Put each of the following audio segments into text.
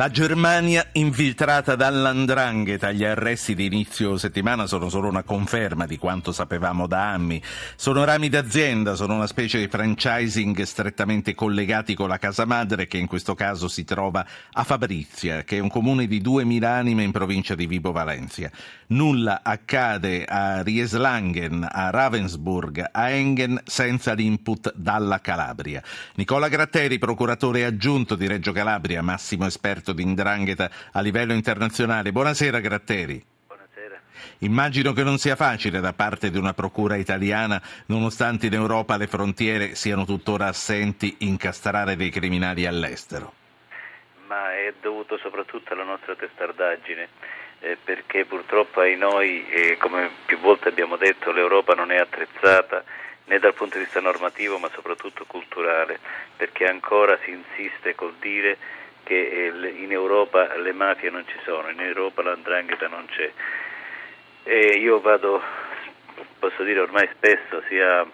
La Germania infiltrata dall'andrangheta. Gli arresti di inizio settimana sono solo una conferma di quanto sapevamo da anni. Sono rami d'azienda, sono una specie di franchising strettamente collegati con la casa madre che in questo caso si trova a Fabrizia, che è un comune di 2.000 anime in provincia di Vibo Valencia. Nulla accade a Rieslangen, a Ravensburg, a Engen senza l'input dalla Calabria. Nicola Gratteri, procuratore aggiunto di Reggio Calabria, massimo esperto esperto di indrangheta a livello internazionale. Buonasera Gratteri. Buonasera. Immagino che non sia facile da parte di una procura italiana, nonostante in Europa le frontiere siano tuttora assenti, incastrare dei criminali all'estero. Ma è dovuto soprattutto alla nostra testardaggine, eh, perché purtroppo ai noi, eh, come più volte abbiamo detto, l'Europa non è attrezzata né dal punto di vista normativo ma soprattutto culturale, perché ancora si insiste col dire che eh, in Europa le mafie non ci sono, in Europa l'andrangheta non c'è. E io vado, posso dire ormai spesso, sia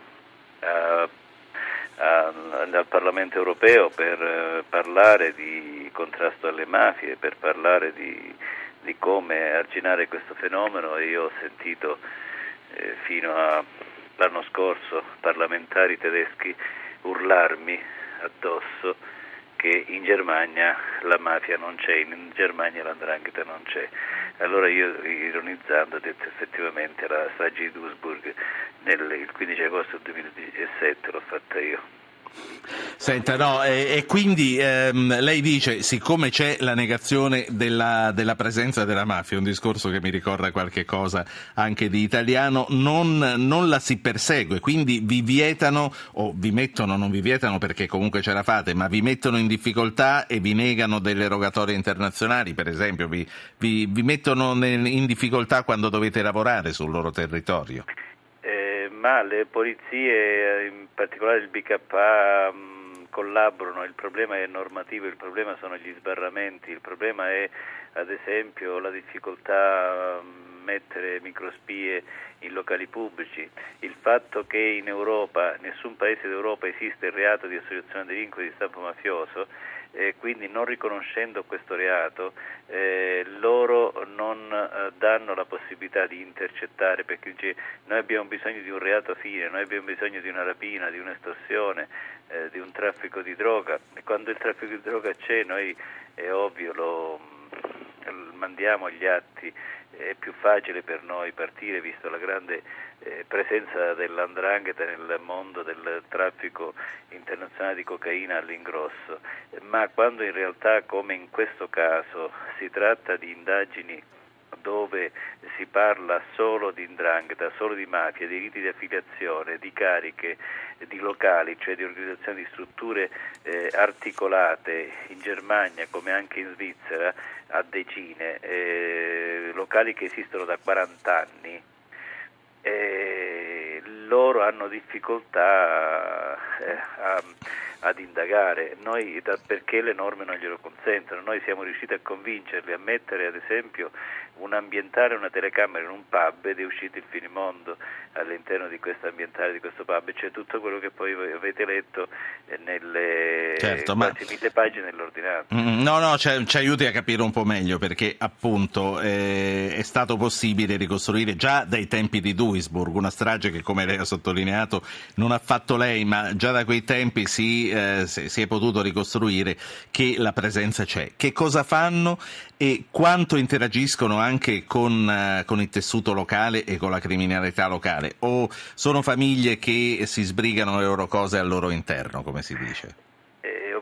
a, a, al Parlamento europeo per eh, parlare di contrasto alle mafie, per parlare di, di come arginare questo fenomeno e io ho sentito eh, fino all'anno scorso parlamentari tedeschi urlarmi addosso che in Germania la mafia non c'è, in Germania l'andrangheta non c'è. Allora io ironizzando ho detto effettivamente la strage di Duisburg nel, il 15 agosto 2017 l'ho fatta io. Senta, no, e, e quindi ehm, lei dice, siccome c'è la negazione della, della, presenza della mafia, un discorso che mi ricorda qualche cosa anche di italiano, non, non, la si persegue, quindi vi vietano, o vi mettono, non vi vietano perché comunque ce la fate, ma vi mettono in difficoltà e vi negano delle rogatorie internazionali, per esempio, vi, vi, vi mettono in difficoltà quando dovete lavorare sul loro territorio ma le polizie, in particolare il BKA, mm, collaborano, il problema è normativo, il problema sono gli sbarramenti, il problema è ad esempio la difficoltà a mm, mettere microspie in locali pubblici, il fatto che in Europa, nessun paese d'Europa esiste il reato di associazione dei vincoli di stampo mafioso eh, quindi non riconoscendo questo reato eh, loro non danno la possibilità di intercettare perché dice, noi abbiamo bisogno di un reato fine, noi abbiamo bisogno di una rapina, di un'estorsione, eh, di un traffico di droga. E quando il traffico di droga c'è noi è ovvio lo mandiamo gli atti. È più facile per noi partire visto la grande eh, presenza dell'andrangheta nel mondo del traffico internazionale di cocaina all'ingrosso, ma quando in realtà come in questo caso si tratta di indagini dove si parla solo di indrangheta, solo di mafia, di riti di affiliazione, di cariche, di locali, cioè di organizzazioni di strutture eh, articolate in Germania come anche in Svizzera a decine, eh, locali che esistono da 40 anni, eh, loro hanno difficoltà eh, a ad indagare, noi, perché le norme non glielo consentono, noi siamo riusciti a convincerli a mettere ad esempio un ambientare una telecamera in un pub ed è uscito il finimondo all'interno di questo ambientare di questo pub, c'è tutto quello che poi avete letto eh, nelle certo, quasi ma... mille pagine dell'ordinanza. Mm, no, no, ci, ci, aiuti a capire un po' meglio perché appunto eh, è stato possibile ricostruire già dai tempi di Duisburg una strage che come lei ha sottolineato non ha fatto lei, ma già da quei tempi si eh, si è potuto ricostruire che la presenza c'è. Che cosa fanno e quanto interagiscono anche con, eh, con il tessuto locale e con la criminalità locale? O sono famiglie che si sbrigano le loro cose al loro interno, come si dice?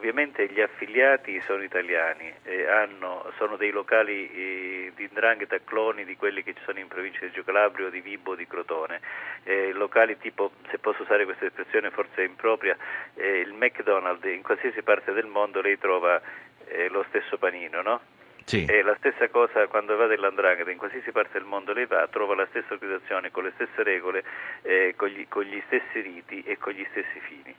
ovviamente gli affiliati sono italiani, eh, hanno, sono dei locali eh, di Ndrangheta cloni di quelli che ci sono in provincia di Reggio Calabria di Vibo di Crotone, eh, locali tipo, se posso usare questa espressione forse impropria, eh, il McDonald's in qualsiasi parte del mondo lei trova eh, lo stesso panino, no? Sì. E la stessa cosa quando va dell'andrangheta, in qualsiasi parte del mondo lei va, trova la stessa organizzazione con le stesse regole, eh, con, gli, con, gli, stessi riti e con gli stessi fini.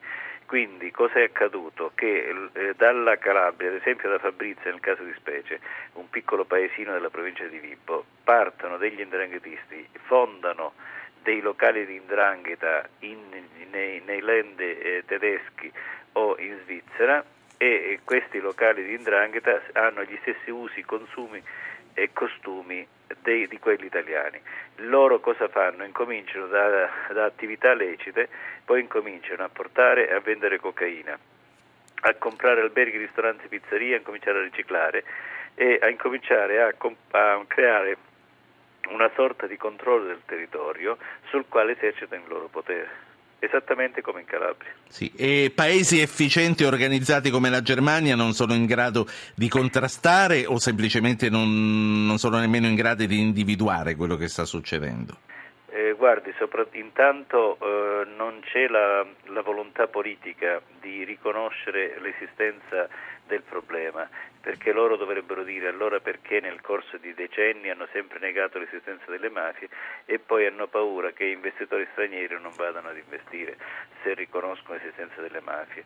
Quindi cosa è accaduto? Che eh, dalla Calabria, ad esempio da Fabrizia nel caso di specie, un piccolo paesino della provincia di Vibo, partono degli indranghetisti, fondano dei locali di indrangheta in, nei, nei land eh, tedeschi o in Svizzera e questi locali di indrangheta hanno gli stessi usi, consumi e costumi dei, di quelli italiani. Loro cosa fanno? Incominciano da, da attività lecite, poi incominciano a portare e a vendere cocaina, a comprare alberghi, ristoranti, pizzerie, a cominciare a riciclare e a incominciare a, a creare una sorta di controllo del territorio sul quale esercitano il loro potere esattamente come in Calabria. Sì, e paesi efficienti e organizzati come la Germania non sono in grado di contrastare o semplicemente non, non sono nemmeno in grado di individuare quello che sta succedendo? Guardi, sopra, intanto eh, non c'è la, la, volontà politica di riconoscere l'esistenza del problema, perché loro dovrebbero dire allora perché nel corso di decenni hanno sempre negato l'esistenza delle mafie e poi hanno paura che investitori stranieri non vadano ad investire se riconoscono l'esistenza delle mafie.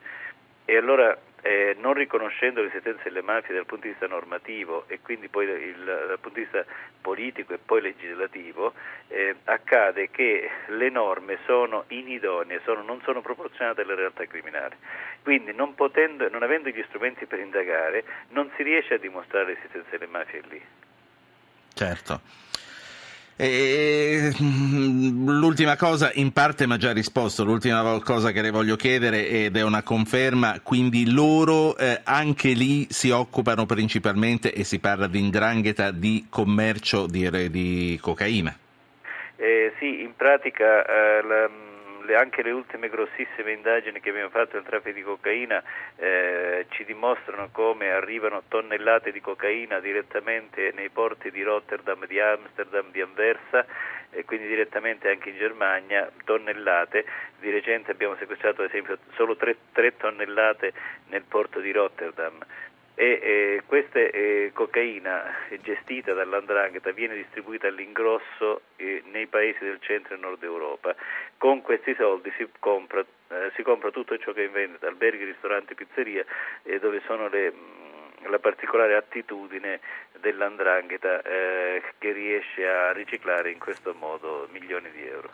E allora eh, non riconoscendo l'esistenza delle mafie dal punto di vista normativo e quindi poi il, dal punto di vista politico e poi legislativo, eh, accade che le norme sono inidonee, sono, non sono proporzionate alle realtà criminali. Quindi non, potendo, non avendo gli strumenti per indagare non si riesce a dimostrare l'esistenza delle mafie lì. Certo. E, mm, l'ultima cosa, in parte mi ha già risposto, l'ultima cosa che le voglio chiedere ed è una conferma, quindi loro eh, anche lì si occupano principalmente, e si parla di indrangheta, di commercio di, di cocaina? Eh, sì, in pratica eh, la, le, anche le ultime grossissime indagini che abbiamo fatto nel traffico di cocaina eh, ci dimostrano come arrivano tonnellate di cocaina direttamente nei porti di Rotterdam, di Amsterdam, di Anversa e quindi direttamente anche in Germania, tonnellate. Di recente abbiamo sequestrato ad esempio solo 3, 3 tonnellate nel porto di Rotterdam e eh, questa eh, cocaina gestita dall'Andrangheta viene distribuita all'ingrosso eh, nei paesi del centro e nord Europa. Con questi soldi si compra, eh, si compra tutto ciò che è in alberghi, ristoranti, pizzerie, dove sono le la particolare attitudine dell'andrangheta eh, che riesce a riciclare in questo modo milioni di euro.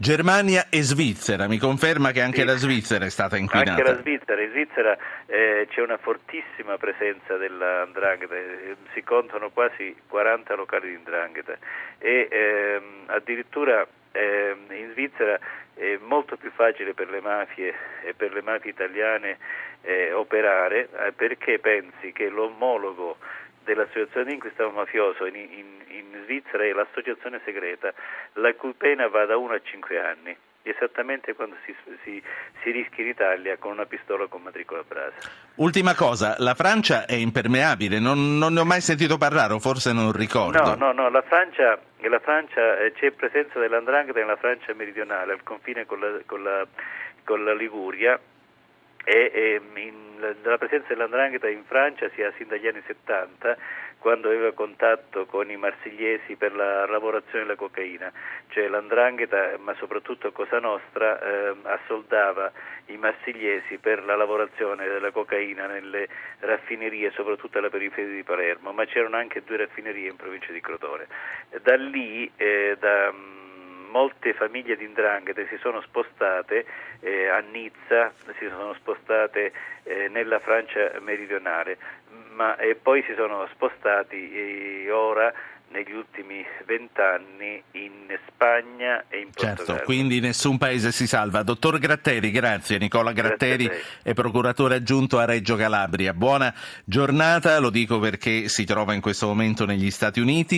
Germania e Svizzera, mi conferma che anche sì. la Svizzera è stata inquinata. Anche la Svizzera, in Svizzera eh, c'è una fortissima presenza dell'andrangheta, eh, si contano quasi 40 locali di indrangheta e ehm, addirittura ehm, in Svizzera è molto più facile per le mafie e per le mafie italiane eh, operare eh, perché pensi che l'omologo dell'associazione di inquisito mafioso in, in, in Svizzera è l'associazione segreta, la cui pena va da 1 a 5 anni esattamente quando si, si, si, rischia in Italia con una pistola con matricola brasa. Ultima cosa, la Francia è impermeabile, non, non, ne ho mai sentito parlare o forse non ricordo. No, no, no, la Francia, la Francia eh, c'è presenza dell'andrangheta nella Francia meridionale, al confine con la, con la, con la Liguria e, e in, la presenza dell'andrangheta in Francia si ha sin dagli anni 70 quando aveva contatto con i marsigliesi per la lavorazione della cocaina, cioè l'andrangheta, ma soprattutto Cosa Nostra, eh, assoldava i marsigliesi per la lavorazione della cocaina nelle raffinerie, soprattutto alla periferia di Palermo, ma c'erano anche due raffinerie in provincia di Crotone. Da lì, eh, da molte famiglie di Indrangheta si sono spostate eh, a Nizza, si sono spostate eh, nella Francia meridionale, ma eh, poi si sono spostati eh, ora negli ultimi vent'anni in Spagna e in Portogallo. Certo, quindi nessun paese si salva. Dottor Gratteri, grazie. Nicola Gratteri è procuratore aggiunto a Reggio Calabria. Buona giornata, lo dico perché si trova in questo momento negli Stati Uniti.